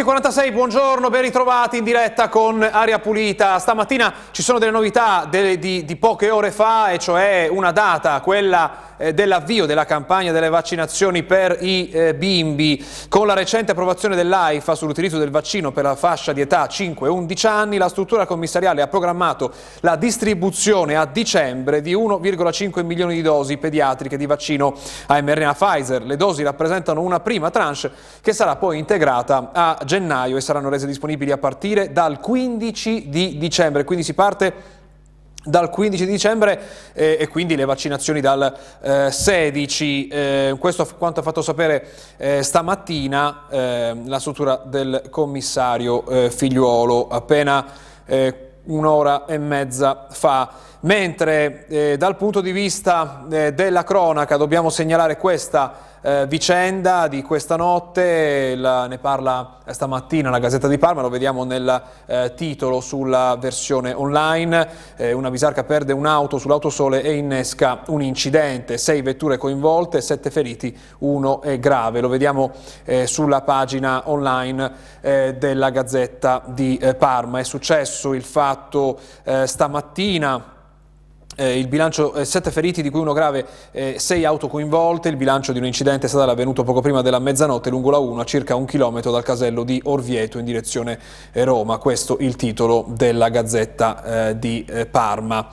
12.46, buongiorno, ben ritrovati in diretta con Aria Pulita. Stamattina ci sono delle novità delle, di, di, poche ore fa, e cioè una data, quella eh, dell'avvio della campagna delle vaccinazioni per i eh, bimbi. Con la recente approvazione dell'AIFA sull'utilizzo del vaccino per la fascia di età 5-11 anni, la struttura commissariale ha programmato la distribuzione a dicembre di 1,5 milioni di dosi pediatriche di vaccino a mRNA Pfizer. Le dosi rappresentano una prima tranche che sarà poi integrata a gennaio e saranno rese disponibili a partire dal 15 di dicembre. Quindi si parte dal 15 dicembre eh, e quindi le vaccinazioni dal eh, 16. Eh, questo quanto ha fatto sapere eh, stamattina eh, la struttura del commissario eh, Figliuolo appena un'ora e mezza fa. Mentre dal punto di vista della cronaca dobbiamo segnalare questa eh, vicenda di questa notte, la, ne parla stamattina la Gazzetta di Parma, lo vediamo nel eh, titolo sulla versione online, eh, una bisarca perde un'auto sull'autosole e innesca un incidente, sei vetture coinvolte, sette feriti, uno è grave, lo vediamo eh, sulla pagina online eh, della Gazzetta di eh, Parma. È successo il fatto stamattina eh, il bilancio, eh, feriti di cui uno grave, eh, sei auto coinvolte, il bilancio di un incidente stradale avvenuto poco prima della mezzanotte lungo la 1 a circa un chilometro dal casello di Orvieto in direzione eh, Roma, questo il titolo della Gazzetta eh, di eh, Parma.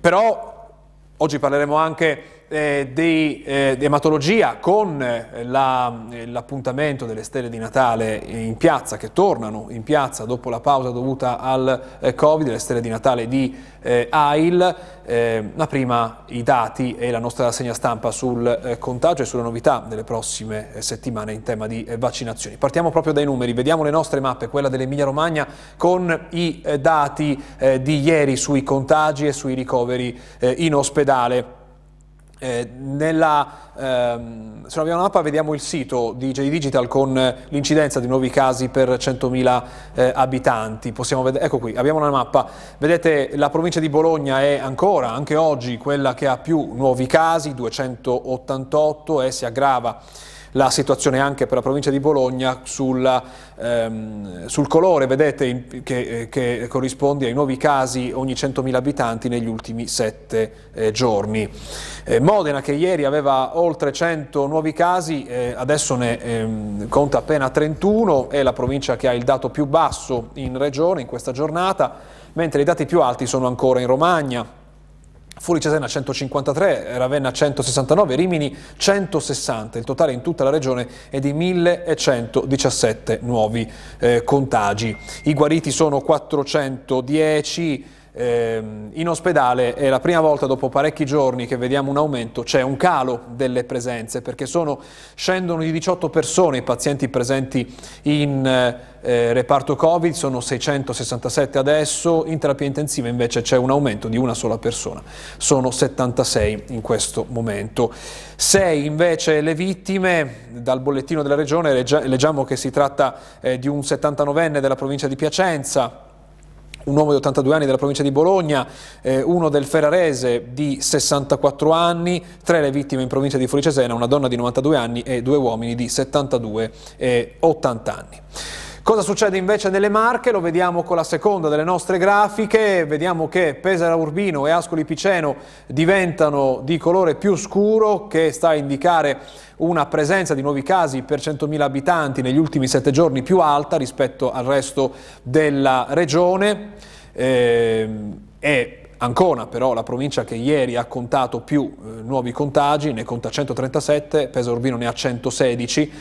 però oggi parleremo anche eh, di, eh, di, ematologia con eh, l'appuntamento delle stelle di Natale in piazza che tornano in piazza dopo la pausa dovuta al eh, Covid, le stelle di Natale di eh, AIL, ma prima i dati e la nostra rassegna stampa sul contagio e sulle novità delle prossime settimane in tema di vaccinazioni. Partiamo proprio dai numeri, vediamo le nostre mappe, quella dell'Emilia Romagna con i dati di ieri sui contagi e sui ricoveri in ospedale. Eh, nella, ehm, abbiamo una mappa vediamo il sito di J Digital con l'incidenza di nuovi casi per 100.000 eh, abitanti. Vedere, ecco qui, abbiamo una mappa. Vedete la provincia di Bologna è ancora, anche oggi, quella che ha più nuovi casi, 288 e si aggrava la situazione anche per la provincia di Bologna sulla, ehm, sul colore, vedete, che, che, corrisponde ai nuovi casi ogni 100.000 abitanti negli ultimi sette eh, giorni. Eh, Modena che ieri aveva oltre 100 nuovi casi, eh, adesso ne ehm, conta appena 31, è la provincia che ha il dato più basso in regione in questa giornata, mentre i dati più alti sono ancora in Romagna, Fuori Cesena 153, Ravenna 169, Rimini 160, il totale in tutta la regione è di 1117 nuovi eh, contagi. I guariti sono 410, Ehm, in ospedale è la prima volta dopo parecchi giorni che vediamo un aumento, c'è un calo delle presenze perché sono, scendono di 18 persone i pazienti presenti in eh, reparto Covid, sono 667 adesso, in terapia intensiva invece c'è un aumento di una sola persona, sono 76 in questo momento. 6 invece le vittime, dal bollettino della regione leggiamo che si tratta eh, di un 79enne della provincia di Piacenza, un uomo di 82 anni della provincia di Bologna, eh, uno del Ferrarese di 64 anni, tre le vittime in provincia di Fuoricesena, una donna di 92 anni e due uomini di 72 e 80 anni. Cosa succede invece nelle Marche? Lo vediamo con la seconda delle nostre grafiche, vediamo che Pesara Urbino e Ascoli Piceno diventano di colore più scuro che sta a indicare una presenza di nuovi casi per 100.000 abitanti negli ultimi sette giorni più alta rispetto al resto della regione. Eh, e Ancona però la provincia che ieri ha contato più eh, nuovi contagi, ne conta 137, Pesaro Urbino ne ha 116,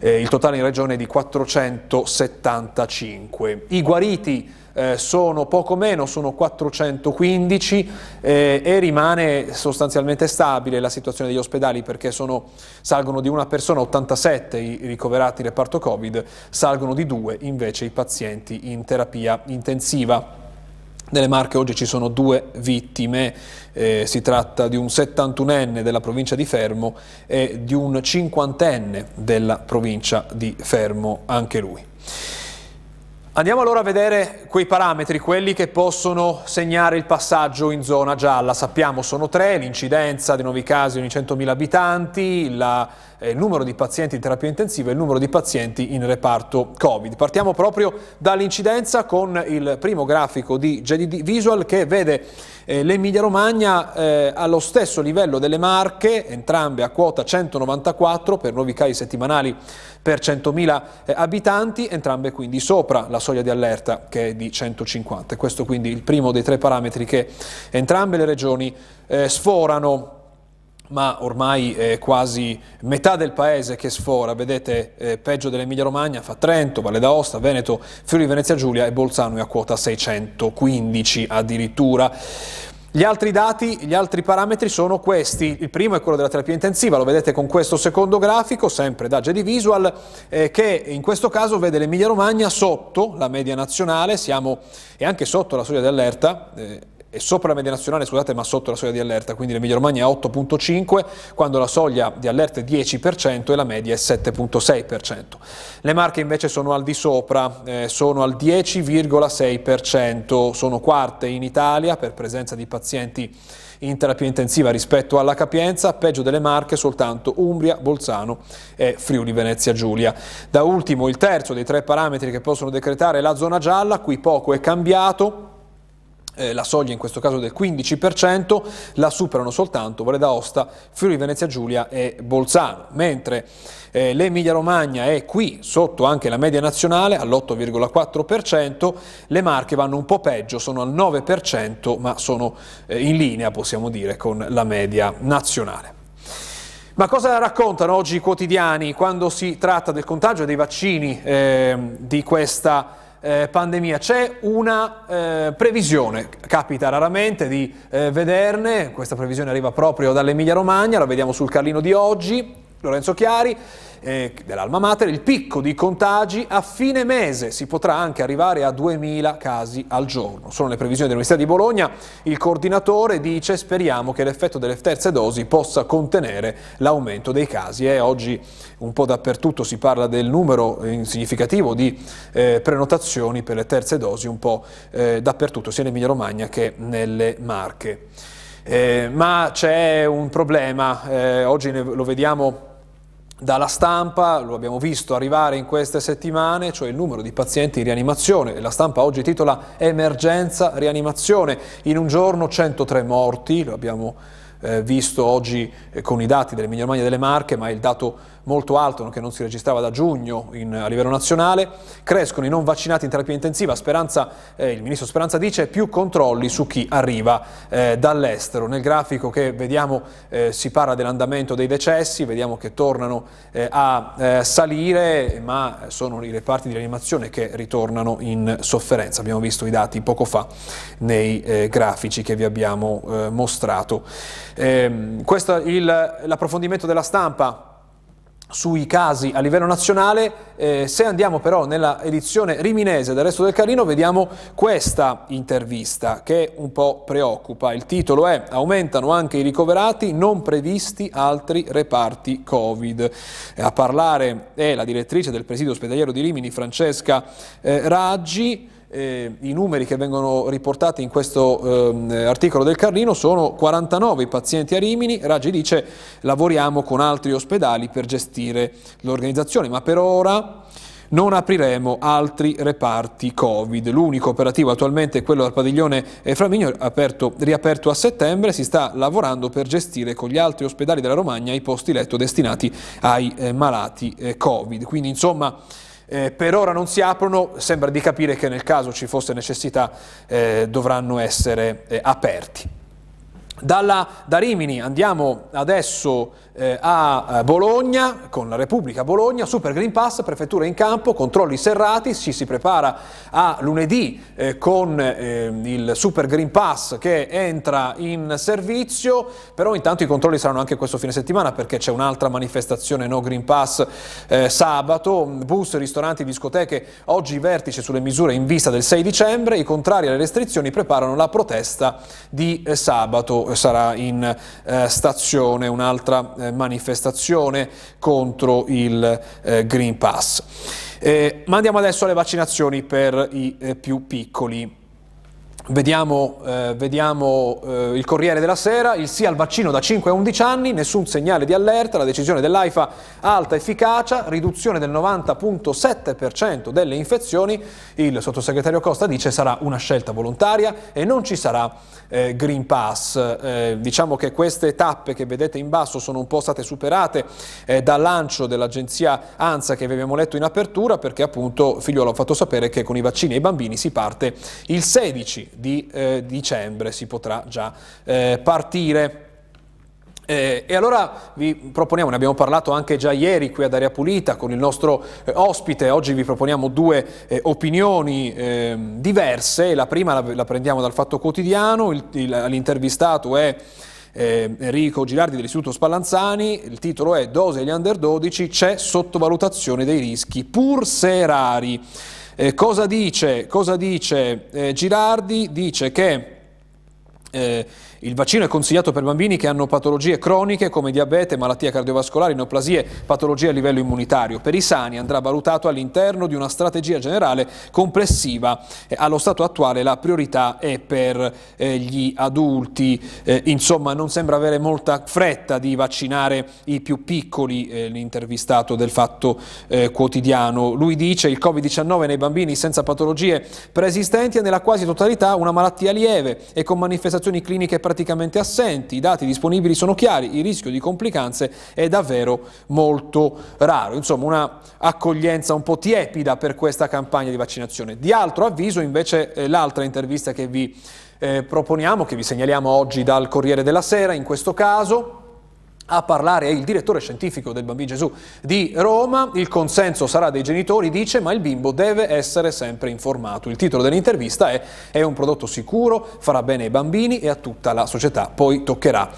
eh, il totale in regione è di 475. I guariti eh, sono poco meno, sono 415 eh, e rimane sostanzialmente stabile la situazione degli ospedali perché sono, salgono di una persona 87 i ricoverati reparto Covid, salgono di due invece i pazienti in terapia intensiva. Nelle Marche oggi ci sono due vittime, eh, si tratta di un 71enne della provincia di Fermo e di un cinquantenne della provincia di Fermo, anche lui. Andiamo allora a vedere quei parametri, quelli che possono segnare il passaggio in zona gialla. Sappiamo sono tre, l'incidenza dei nuovi casi ogni 100.000 abitanti, la eh, il numero di pazienti in terapia intensiva e il numero di pazienti in reparto Covid. Partiamo proprio dall'incidenza con il primo grafico di JDD Visual che vede eh, l'Emilia Romagna eh, allo stesso livello delle Marche, entrambe a quota 194 per nuovi casi settimanali per 100.000 eh, abitanti, entrambe quindi sopra la soglia di allerta che è di 150. Questo quindi il primo dei tre parametri che entrambe le regioni eh, sforano ma ormai è quasi metà del paese che sfora, vedete eh, peggio dell'Emilia Romagna fa Trento, Valle d'Aosta, Veneto, Friuli Venezia Giulia e Bolzano è a quota 615 addirittura. Gli altri dati, gli altri parametri sono questi. Il primo è quello della terapia intensiva, lo vedete con questo secondo grafico, sempre da JD Visual, eh, che in questo caso vede l'Emilia Romagna sotto la media nazionale, siamo e anche sotto la soglia di eh, è sopra la media nazionale, scusate, ma sotto la soglia di allerta, quindi l'Emilia Romagna è 8.5, quando la soglia di allerta è 10% e la media è 7.6%. Le Marche invece sono al di sopra, eh, sono al 10,6%, sono quarte in Italia per presenza di pazienti in terapia intensiva rispetto alla capienza, peggio delle Marche soltanto Umbria, Bolzano e Friuli Venezia Giulia. Da ultimo il terzo dei tre parametri che possono decretare la zona gialla, qui poco è cambiato, eh, la soglia in questo caso del 15%, la superano soltanto Valle d'Aosta, Friuli Venezia Giulia e Bolzano, mentre eh, l'Emilia Romagna è qui sotto anche la media nazionale all'8,4%, le Marche vanno un po' peggio, sono al 9% ma sono eh, in linea possiamo dire con la media nazionale. Ma cosa raccontano oggi i quotidiani quando si tratta del contagio e dei vaccini eh, di questa eh, pandemia. C'è una eh, previsione, capita raramente di eh, vederne, questa previsione arriva proprio dall'Emilia Romagna, la vediamo sul Carlino di oggi, Lorenzo Chiari, eh, dell'Alma Mater, il picco di contagi a fine mese si potrà anche arrivare a 2000 casi al giorno. Sono le previsioni dell'Università di Bologna, il coordinatore dice speriamo che l'effetto delle terze dosi possa contenere l'aumento dei casi e oggi un po' dappertutto si parla del numero significativo di eh, prenotazioni per le terze dosi, un po' eh, dappertutto, sia in Emilia Romagna che nelle Marche. Eh, ma c'è un problema, eh, oggi lo vediamo dalla stampa, lo abbiamo visto arrivare in queste settimane, cioè il numero di pazienti in rianimazione. La stampa oggi titola Emergenza rianimazione. In un giorno 103 morti, lo abbiamo eh, visto oggi eh, con i dati dell'Emilia Romagna e delle Marche, ma il dato molto alto che non si registrava da giugno in, a livello nazionale, crescono i non vaccinati in terapia intensiva, Speranza, eh, il ministro Speranza dice più controlli su chi arriva eh, dall'estero. Nel grafico che vediamo eh, si parla dell'andamento dei decessi, vediamo che tornano eh, a eh, salire, ma sono i reparti di rianimazione che ritornano in sofferenza. Abbiamo visto i dati poco fa nei eh, grafici che vi abbiamo mostrato. Ehm, questo è l'approfondimento della stampa sui casi a livello nazionale, eh, se andiamo però nella edizione riminese del resto del Carlino vediamo questa intervista che un po' preoccupa. Il titolo è Aumentano anche i ricoverati, non previsti altri reparti Covid. A parlare è la direttrice del presidio ospedaliero di Rimini, Francesca eh, Raggi eh, i numeri che vengono riportati in questo eh, articolo del Carlino sono 49 pazienti a Rimini, Raggi dice lavoriamo con altri ospedali per gestire l'organizzazione, ma per ora non apriremo altri reparti Covid. L'unico operativo attualmente è quello del padiglione Flaminio, aperto, riaperto a settembre, si sta lavorando per gestire con gli altri ospedali della Romagna i posti letto destinati ai eh, malati eh, Covid. Quindi insomma eh, per ora non si aprono, sembra di capire che nel caso ci fosse necessità eh, dovranno essere eh, aperti. Dalla, da Rimini andiamo adesso eh, a Bologna, con la Repubblica Bologna, Super Green Pass, prefettura in campo, controlli serrati, ci si prepara a lunedì eh, con eh, il Super Green Pass che entra in servizio, però intanto i controlli saranno anche questo fine settimana perché c'è un'altra manifestazione No Green Pass eh, sabato, bus, ristoranti, discoteche, oggi vertice sulle misure in vista del 6 dicembre, i contrari alle restrizioni preparano la protesta di eh, sabato, sarà in eh, stazione un'altra manifestazione contro il eh, Green Pass. Eh, ma andiamo adesso alle vaccinazioni per i eh, più piccoli. Vediamo, eh, vediamo eh, il Corriere della Sera, il sì al vaccino da 5 a 11 anni, nessun segnale di allerta, la decisione dell'AIFA alta efficacia, riduzione del 90.7% delle infezioni, il sottosegretario Costa dice sarà una scelta volontaria e non ci sarà eh, Green Pass. Eh, diciamo che queste tappe che vedete in basso sono un po' state superate eh, dal lancio dell'agenzia ANSA che vi abbiamo letto in apertura perché appunto Figliuolo ha fatto sapere che con i vaccini ai bambini si parte il 16 di eh, dicembre si potrà già eh, partire. Eh, e allora vi proponiamo, ne abbiamo parlato anche già ieri qui ad Aria Pulita con il nostro eh, ospite, oggi vi proponiamo due eh, opinioni ehm, diverse, la prima la, la, prendiamo dal Fatto Quotidiano, l'intervistato è eh, Enrico Girardi dell'Istituto Spallanzani, il titolo è Dose agli under 12, c'è sottovalutazione dei rischi, pur se rari. Eh, cosa dice, cosa dice eh, Girardi? Dice che eh, il vaccino è consigliato per bambini che hanno patologie croniche come diabete, malattie cardiovascolari, neoplasie, patologie a livello immunitario. Per i sani andrà valutato all'interno di una strategia generale complessiva. Eh, allo stato attuale la priorità è per eh, gli adulti. Eh, insomma, non sembra avere molta fretta di vaccinare i più piccoli, l'intervistato del Fatto Quotidiano. Lui dice che il Covid-19 nei bambini senza patologie preesistenti è nella quasi totalità una malattia lieve e con manifestazioni cliniche praticamente assenti, i dati disponibili sono chiari, il rischio di complicanze è davvero molto raro. Insomma, una accoglienza un po' tiepida per questa campagna di vaccinazione. Di altro avviso invece eh, l'altra intervista che vi eh, proponiamo, che vi segnaliamo oggi dal Corriere della Sera, in questo caso a parlare è il direttore scientifico del Bambino Gesù di Roma. Il consenso sarà dei genitori, dice, ma il bimbo deve essere sempre informato. Il titolo dell'intervista è È un prodotto sicuro, farà bene ai bambini e a tutta la società. Poi toccherà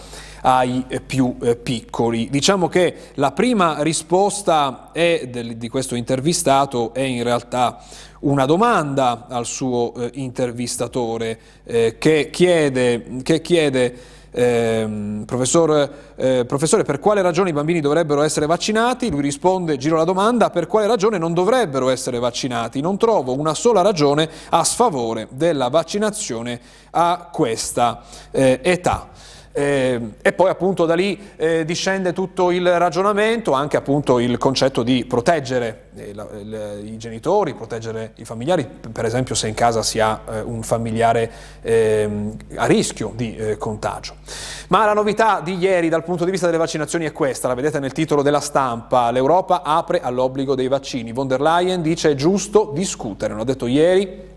ai più eh, piccoli. Diciamo che la prima risposta del, di questo intervistato è in realtà una domanda al suo eh, intervistatore eh, che chiede, che chiede eh, professor, eh, professore, per quale ragione i bambini dovrebbero essere vaccinati? Lui risponde, giro la domanda, per quale ragione non dovrebbero essere vaccinati? Non trovo una sola ragione a sfavore della vaccinazione a questa eh, età. Eh, e poi appunto da lì eh, discende tutto il ragionamento, anche appunto il concetto di proteggere eh, la, le, i genitori, proteggere i familiari, per esempio se in casa si ha eh, un familiare ehm, a rischio di eh, contagio. Ma la novità di ieri dal punto di vista delle vaccinazioni è questa, la vedete nel titolo della stampa, l'Europa apre all'obbligo dei vaccini, von der Leyen dice è giusto discutere, l'ho detto ieri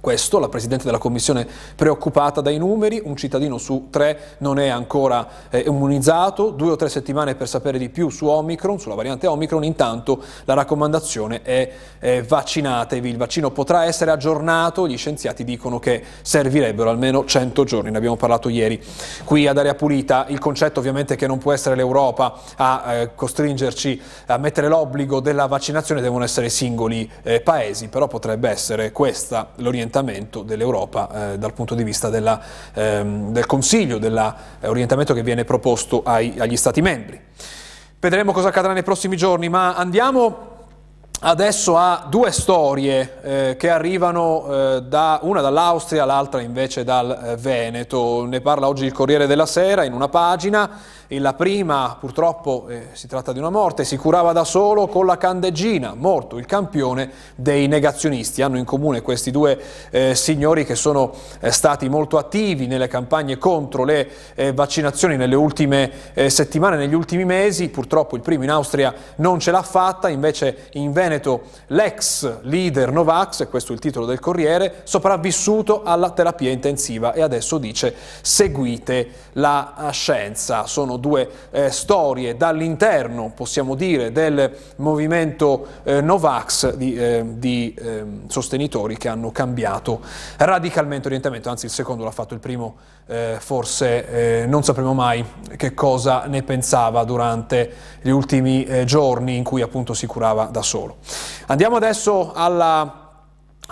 questo, la Presidente della Commissione preoccupata dai numeri, un cittadino su tre non è ancora eh, immunizzato, due o tre settimane per sapere di più su Omicron, sulla variante Omicron, intanto la raccomandazione è eh, vaccinatevi, il vaccino potrà essere aggiornato, gli scienziati dicono che servirebbero almeno 100 giorni, ne abbiamo parlato ieri qui ad Aria Pulita, il concetto ovviamente è che non può essere l'Europa a eh, costringerci a mettere l'obbligo della vaccinazione, devono essere singoli eh, paesi, però potrebbe essere questa l'orientamento orientamento dell'Europa eh, dal punto di vista della, ehm, del Consiglio, dell'orientamento che viene proposto ai, agli Stati membri. Vedremo cosa accadrà nei prossimi giorni, ma andiamo adesso a due storie eh, che arrivano eh, da, una dall'Austria, l'altra invece dal eh, Veneto. Ne parla oggi il Corriere della Sera in una pagina e la prima purtroppo eh, si tratta di una morte, si curava da solo con la candeggina, morto il campione dei negazionisti. Hanno in comune questi due eh, signori che sono eh, stati molto attivi nelle campagne contro le eh, vaccinazioni nelle ultime eh, settimane, negli ultimi mesi. Purtroppo il primo in Austria non ce l'ha fatta, invece in Veneto l'ex leader Novax, e questo è il titolo del Corriere, sopravvissuto alla terapia intensiva e adesso dice seguite la scienza. Sono due eh, storie dall'interno, possiamo dire, del movimento eh, Novax di, eh, di ehm, sostenitori che hanno cambiato radicalmente orientamento, anzi il secondo l'ha fatto il primo, eh, forse eh, non sapremo mai che cosa ne pensava durante gli ultimi eh, giorni in cui appunto si curava da solo. Andiamo adesso alla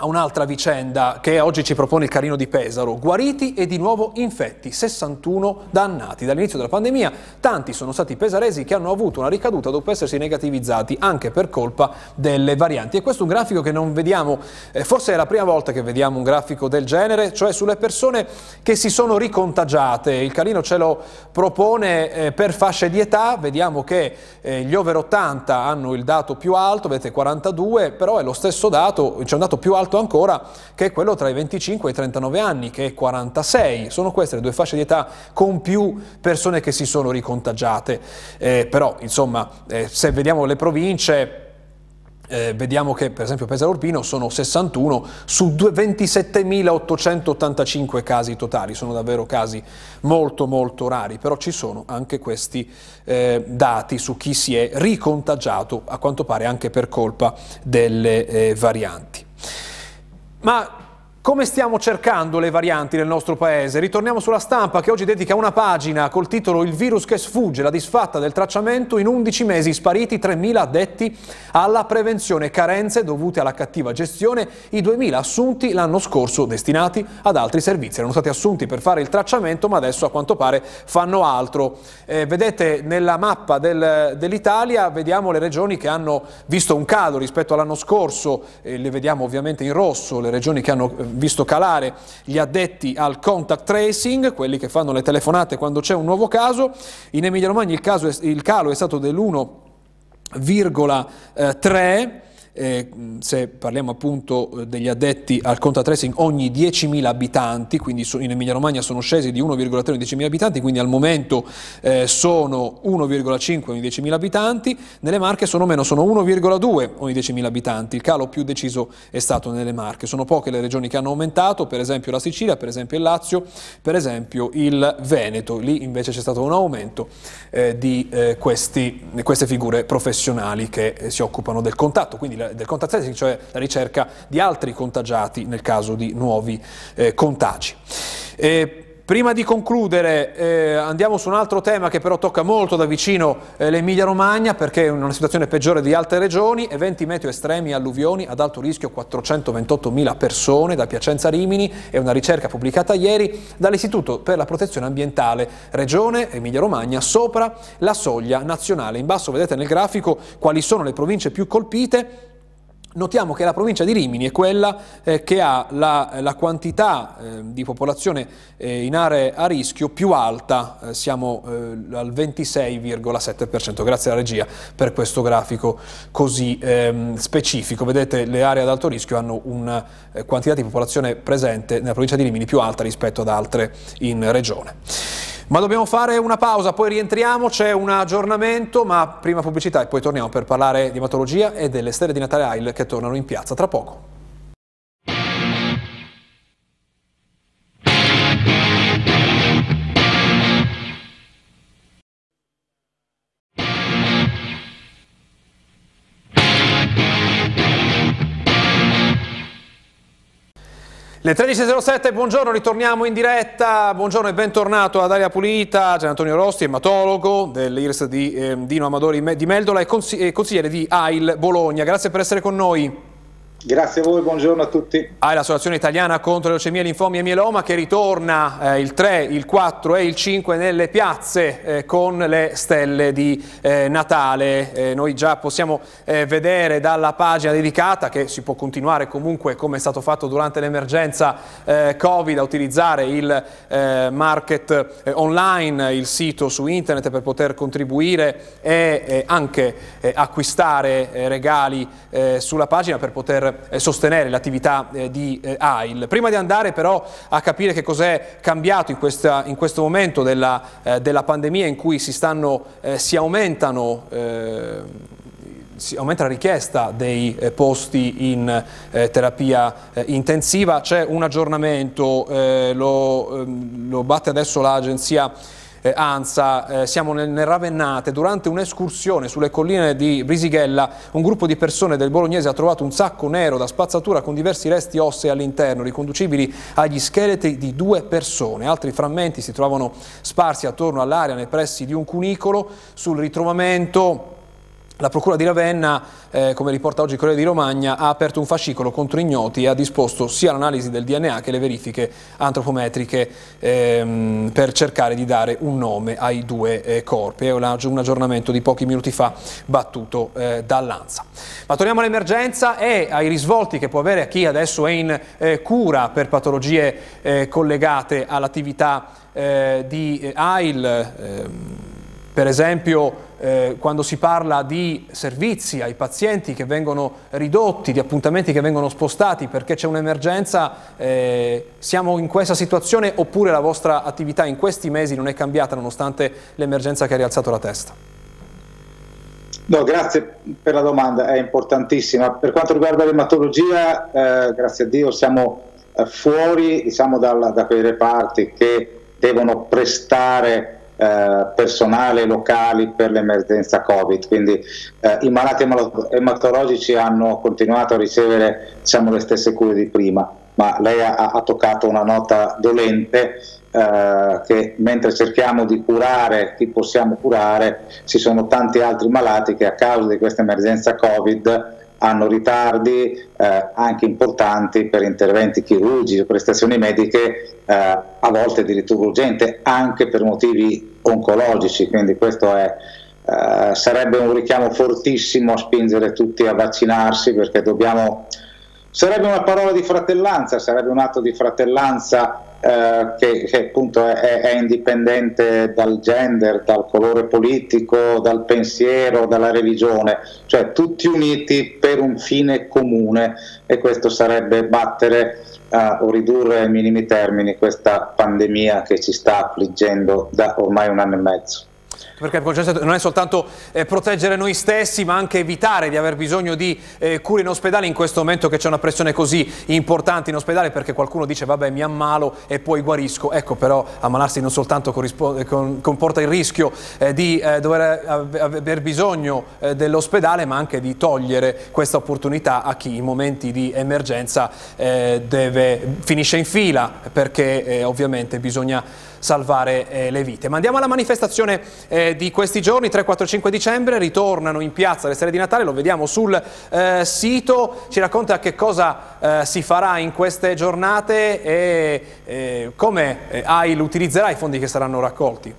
a un'altra vicenda che oggi ci propone il Carino di Pesaro. Guariti e di nuovo infetti, 61 dannati. Dall'inizio della pandemia tanti sono stati pesaresi che hanno avuto una ricaduta dopo essersi negativizzati anche per colpa delle varianti. E questo è un grafico che non vediamo, eh, forse è la prima volta che vediamo un grafico del genere, cioè sulle persone che si sono ricontagiate. Il Carino ce lo propone eh, per fasce di età, vediamo che eh, gli over 80 hanno il dato più alto, vedete 42, però è lo stesso dato, c'è un dato più alto alto ancora che è quello tra i 25 e i 39 anni, che è 46. Sono queste le due fasce di età con più persone che si sono ricontagiate. Eh, però, insomma, eh, se vediamo le province... Eh, vediamo che per esempio Pesaro Urbino sono 61 su 27.885 casi totali, sono davvero casi molto molto rari, però ci sono anche questi eh, dati su chi si è ricontagiato, a quanto pare anche per colpa delle eh, varianti. Ma come stiamo cercando le varianti nel nostro paese? Ritorniamo sulla stampa che oggi dedica una pagina col titolo Il virus che sfugge, la disfatta del tracciamento, in 11 mesi spariti 3.000 addetti alla prevenzione, carenze dovute alla cattiva gestione, i 2.000 assunti l'anno scorso destinati ad altri servizi. Erano stati assunti per fare il tracciamento ma adesso a quanto pare fanno altro. Eh, vedete nella mappa del, dell'Italia, vediamo le regioni che hanno visto un calo rispetto all'anno scorso, eh, le vediamo ovviamente in rosso, le regioni che hanno eh, visto calare gli addetti al contact tracing, quelli che fanno le telefonate quando c'è un nuovo caso. In Emilia Romagna il, è, il calo è stato dell'1,3 eh, se parliamo appunto eh, degli addetti al contact tracing ogni 10.000 abitanti, quindi in Emilia Romagna sono scesi di 1,3 ogni 10.000 abitanti, quindi al momento eh, sono 1,5 ogni 10.000 abitanti, nelle Marche sono meno, sono 1,2 ogni 10.000 abitanti, il calo più deciso è stato nelle Marche, sono poche le regioni che hanno aumentato, per esempio la Sicilia, per esempio il Lazio, per esempio il Veneto, lì invece c'è stato un aumento eh, di eh, questi, queste figure professionali che eh, si occupano del contatto, quindi del contact tracing, cioè la ricerca di altri contagiati nel caso di nuovi eh, contagi. E Prima di concludere eh, andiamo su un altro tema che però tocca molto da vicino eh, l'Emilia Romagna perché è una situazione peggiore di altre regioni, eventi meteo estremi, alluvioni ad alto rischio 428.000 persone da Piacenza Rimini, è una ricerca pubblicata ieri dall'Istituto per la Protezione Ambientale Regione Emilia Romagna sopra la soglia nazionale. In basso vedete nel grafico quali sono le province più colpite Notiamo che la provincia di Rimini è quella eh, che ha la, la quantità eh, di popolazione eh, in aree a rischio più alta, eh, siamo eh, al 26,7%, grazie alla regia per questo grafico così ehm, specifico. Vedete le aree ad alto rischio hanno una eh, quantità di popolazione presente nella provincia di Rimini più alta rispetto ad altre in regione. Ma dobbiamo fare una pausa, poi rientriamo, c'è un aggiornamento, ma prima pubblicità e poi torniamo per parlare di ematologia e delle stelle di Natale Isle che tornano in piazza tra poco. Le 13.07, buongiorno, ritorniamo in diretta, buongiorno e bentornato ad Aria Pulita, Gian Antonio Rosti, ematologo dell'IRS di eh, Dino Amadori di Meldola e consigliere di AIL Bologna, grazie per essere con noi. Grazie a voi, buongiorno a tutti. Hai l'Associazione Italiana contro le leucemie, linfomi e mieloma che ritorna eh, il 3, il 4 e il 5 nelle piazze eh, con le stelle di eh, Natale. Eh, noi già possiamo eh, vedere dalla pagina dedicata che si può continuare comunque come è stato fatto durante l'emergenza eh, Covid a utilizzare il market online, il sito su internet per poter contribuire e anche acquistare regali sulla pagina per poter eh, sostenere l'attività eh, di eh, AIL. Prima di andare però a capire che cos'è cambiato in, questa, in, questo momento della, della, pandemia in cui si, stanno, si aumentano aumenta la richiesta dei eh, posti in eh, terapia eh, intensiva, c'è un aggiornamento, lo, ehm, lo, batte adesso l'agenzia eh, ANSA, eh, siamo nel, nel, Ravennate, durante un'escursione sulle colline di Brisighella un gruppo di persone del Bolognese ha trovato un sacco nero da spazzatura con diversi resti ossei all'interno, riconducibili agli scheletri di due persone. Altri frammenti si trovano sparsi attorno all'area nei pressi di un cunicolo. Sul ritrovamento la Procura di Ravenna, eh, come riporta oggi Corriere di Romagna, ha aperto un fascicolo contro ignoti e ha disposto sia l'analisi del DNA che le verifiche antropometriche ehm, per cercare di dare un nome ai due eh, corpi. È un aggiornamento di pochi minuti fa battuto eh, dall'Anza. Ma torniamo all'emergenza e ai risvolti che può avere a chi adesso è in eh, cura per patologie eh, collegate all'attività eh, di AIL, ehm, per esempio eh, quando si parla di servizi ai pazienti che vengono ridotti, di appuntamenti che vengono spostati perché c'è un'emergenza, eh, siamo in questa situazione oppure la vostra attività in questi mesi non è cambiata nonostante l'emergenza che ha rialzato la testa? No, grazie per la domanda, è importantissima. Per quanto riguarda l'ematologia, eh, grazie a Dio siamo eh, fuori diciamo, dalla, da quei reparti che devono prestare eh, personale locali per l'emergenza Covid, quindi eh, i malati ematologici hanno continuato a ricevere diciamo, le stesse cure di prima, ma lei ha, ha toccato una nota dolente eh, che mentre cerchiamo di curare chi possiamo curare, ci sono tanti altri malati che a causa di questa emergenza Covid hanno ritardi eh, anche importanti per interventi chirurgici prestazioni mediche, eh, a volte addirittura urgente, anche per motivi oncologici, quindi questo è, eh, sarebbe un richiamo fortissimo a spingere tutti a vaccinarsi perché dobbiamo, sarebbe una parola di fratellanza, sarebbe un atto di fratellanza eh, che, che, appunto è, è, indipendente dal gender, dal colore politico, dal pensiero, dalla religione, cioè tutti uniti per un fine comune e questo sarebbe battere uh, o ridurre ai minimi termini questa pandemia che ci sta affliggendo da ormai un anno e mezzo perché non è soltanto eh, proteggere noi stessi ma anche evitare di aver bisogno di eh, cure in ospedale in questo momento che c'è una pressione così importante in ospedale perché qualcuno dice vabbè mi ammalo e poi guarisco, ecco però ammalarsi non soltanto con, comporta il rischio eh, di eh, dover aver bisogno eh, dell'ospedale ma anche di togliere questa opportunità a chi in momenti di emergenza eh, deve, finisce in fila perché ovviamente bisogna salvare eh, le vite. Ma andiamo alla manifestazione eh, di questi giorni, 3-4-5 dicembre, ritornano in piazza le sere di Natale, lo vediamo sul eh, sito, ci racconta che cosa eh, si farà in queste giornate e eh, come eh, AIL utilizzerà i fondi che saranno raccolti.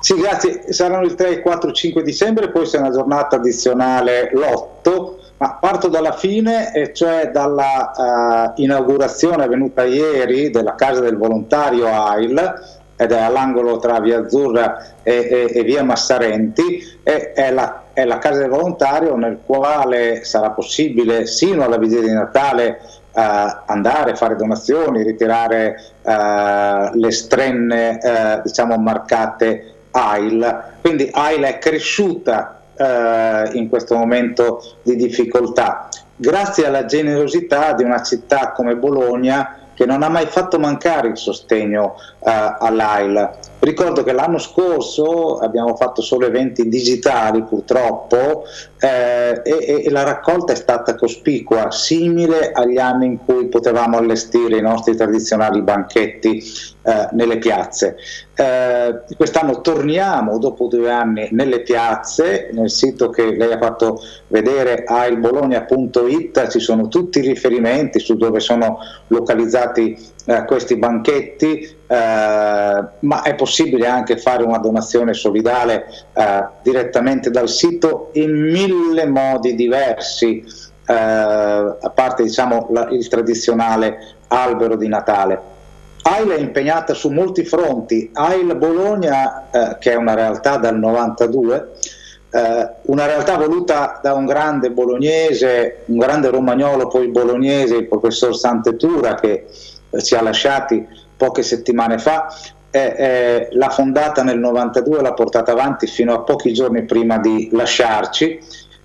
Sì, grazie. Saranno il 3, 4, 5 dicembre, poi c'è una giornata addizionale l'8 ma parto dalla fine, e cioè dalla uh, inaugurazione avvenuta ieri della Casa del Volontario AIL, ed è all'angolo tra Via Azzurra e, e, e Via Massarenti, e è la, è la, Casa del Volontario nel quale sarà possibile, sino alla vigilia di Natale, uh, andare, fare donazioni, ritirare uh, le strenne diciamo marcate AIL. Quindi AIL è cresciuta eh, in questo momento di difficoltà, grazie alla generosità di una città come Bologna che non ha mai fatto mancare il sostegno eh, all'AIL. Ricordo che l'anno scorso abbiamo fatto solo eventi digitali purtroppo eh, e, e, la raccolta è stata cospicua, simile agli anni in cui potevamo allestire i nostri tradizionali banchetti eh, nelle piazze. Eh, quest'anno torniamo dopo due anni nelle piazze, nel sito che lei ha fatto vedere ailbologna.it ci sono tutti i riferimenti su dove sono localizzati eh, questi banchetti, eh, ma è possibile anche fare una donazione solidale eh, direttamente dal sito in mille modi diversi, eh, a parte diciamo, la, il tradizionale albero di Natale. AIL è impegnata su molti fronti, AIL Bologna, eh, che è una realtà dal 92, eh, una realtà voluta da un grande bolognese, un grande romagnolo poi bolognese, il professor Santetura, che ci ha lasciati poche settimane fa, eh, eh, l'ha fondata nel 92, l'ha portata avanti fino a pochi giorni prima di lasciarci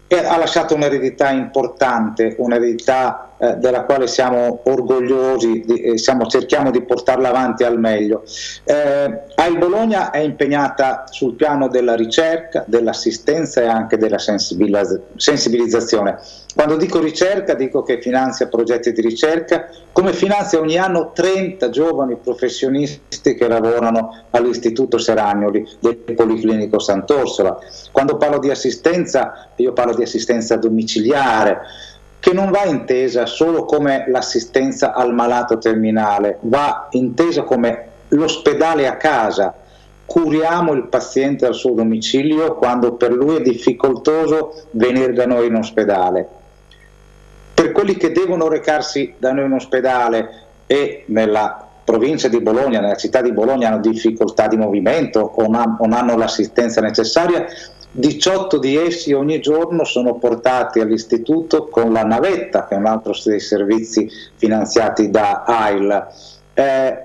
e ha lasciato un'eredità importante, un'eredità eh, della quale siamo orgogliosi, di, eh, siamo, cerchiamo di portarla avanti al meglio. Eh, AIL Bologna è impegnata sul piano della ricerca, dell'assistenza e anche della sensibilizzazione. Quando dico ricerca dico che finanzia progetti di ricerca, come finanzia ogni anno 30 giovani professionisti che lavorano all'Istituto Seragnoli del Policlinico Sant'Orsola. Quando parlo di assistenza, io parlo di assistenza domiciliare, che non va intesa solo come l'assistenza al malato terminale, va intesa come l'ospedale a casa. Curiamo il paziente al suo domicilio quando per lui è difficoltoso venire da noi in ospedale. Per quelli che devono recarsi da noi in ospedale e nella provincia di Bologna, nella città di Bologna hanno difficoltà di movimento o non hanno l'assistenza necessaria, 18 di essi ogni giorno sono portati all'istituto con la navetta, che è un altro dei servizi finanziati da AIL. Eh,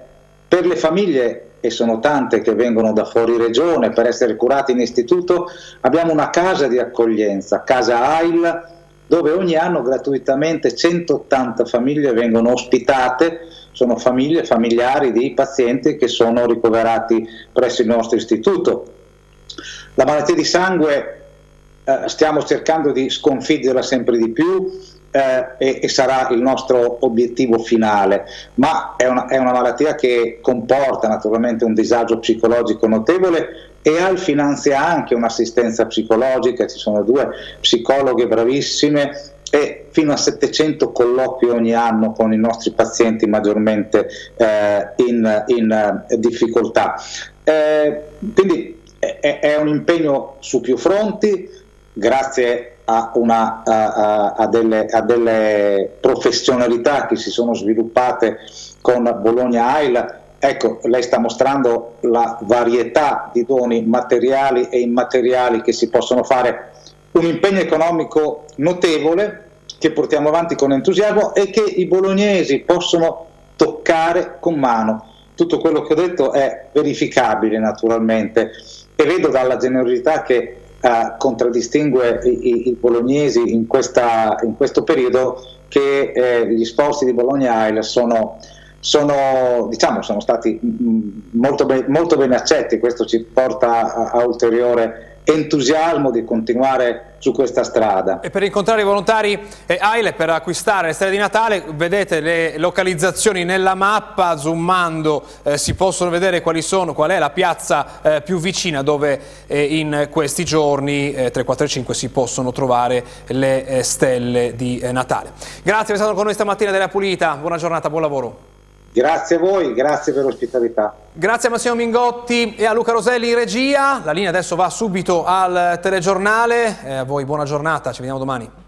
per le famiglie, e sono tante che vengono da fuori regione per essere curate in istituto, abbiamo una casa di accoglienza, Casa AIL, dove ogni anno gratuitamente 180 famiglie vengono ospitate, sono famiglie familiari di pazienti che sono ricoverati presso il nostro istituto la malattia di sangue eh, stiamo cercando di sconfiggerla sempre di più eh, e, e, sarà il nostro obiettivo finale, ma è una, è una malattia che comporta naturalmente un disagio psicologico notevole e AL finanzia anche un'assistenza psicologica, ci sono due psicologhe bravissime e fino a 700 colloqui ogni anno con i nostri pazienti maggiormente eh, in, in uh, difficoltà. Eh, quindi è, un impegno su più fronti, grazie a, una, a, a, delle, a, delle, professionalità che si sono sviluppate con Bologna AIL. Ecco, lei sta mostrando la varietà di doni materiali e immateriali che si possono fare, un impegno economico notevole che portiamo avanti con entusiasmo e che i bolognesi possono toccare con mano. Tutto quello che ho detto è verificabile naturalmente e vedo dalla generosità che uh, contraddistingue i, i, i bolognesi in, questa, in, questo periodo che eh, gli sforzi di Bologna Isle sono, sono, diciamo, sono stati molto, be- molto ben accetti, questo ci porta a, a ulteriore entusiasmo di continuare su questa strada. E per incontrare i volontari eh, AILE per acquistare le stelle di Natale, vedete le localizzazioni nella mappa, zoomando eh, si possono vedere quali sono, qual è la piazza eh, più vicina dove eh, in questi giorni eh, 3, 4 e 5 si possono trovare le eh, stelle di eh, Natale. Grazie per essere stato con noi stamattina della Pulita, buona giornata, buon lavoro. Grazie a voi, grazie per l'ospitalità. Grazie a Massimo Mingotti e a Luca Roselli in regia. La linea adesso va subito al telegiornale. Eh, a voi buona giornata, ci vediamo domani.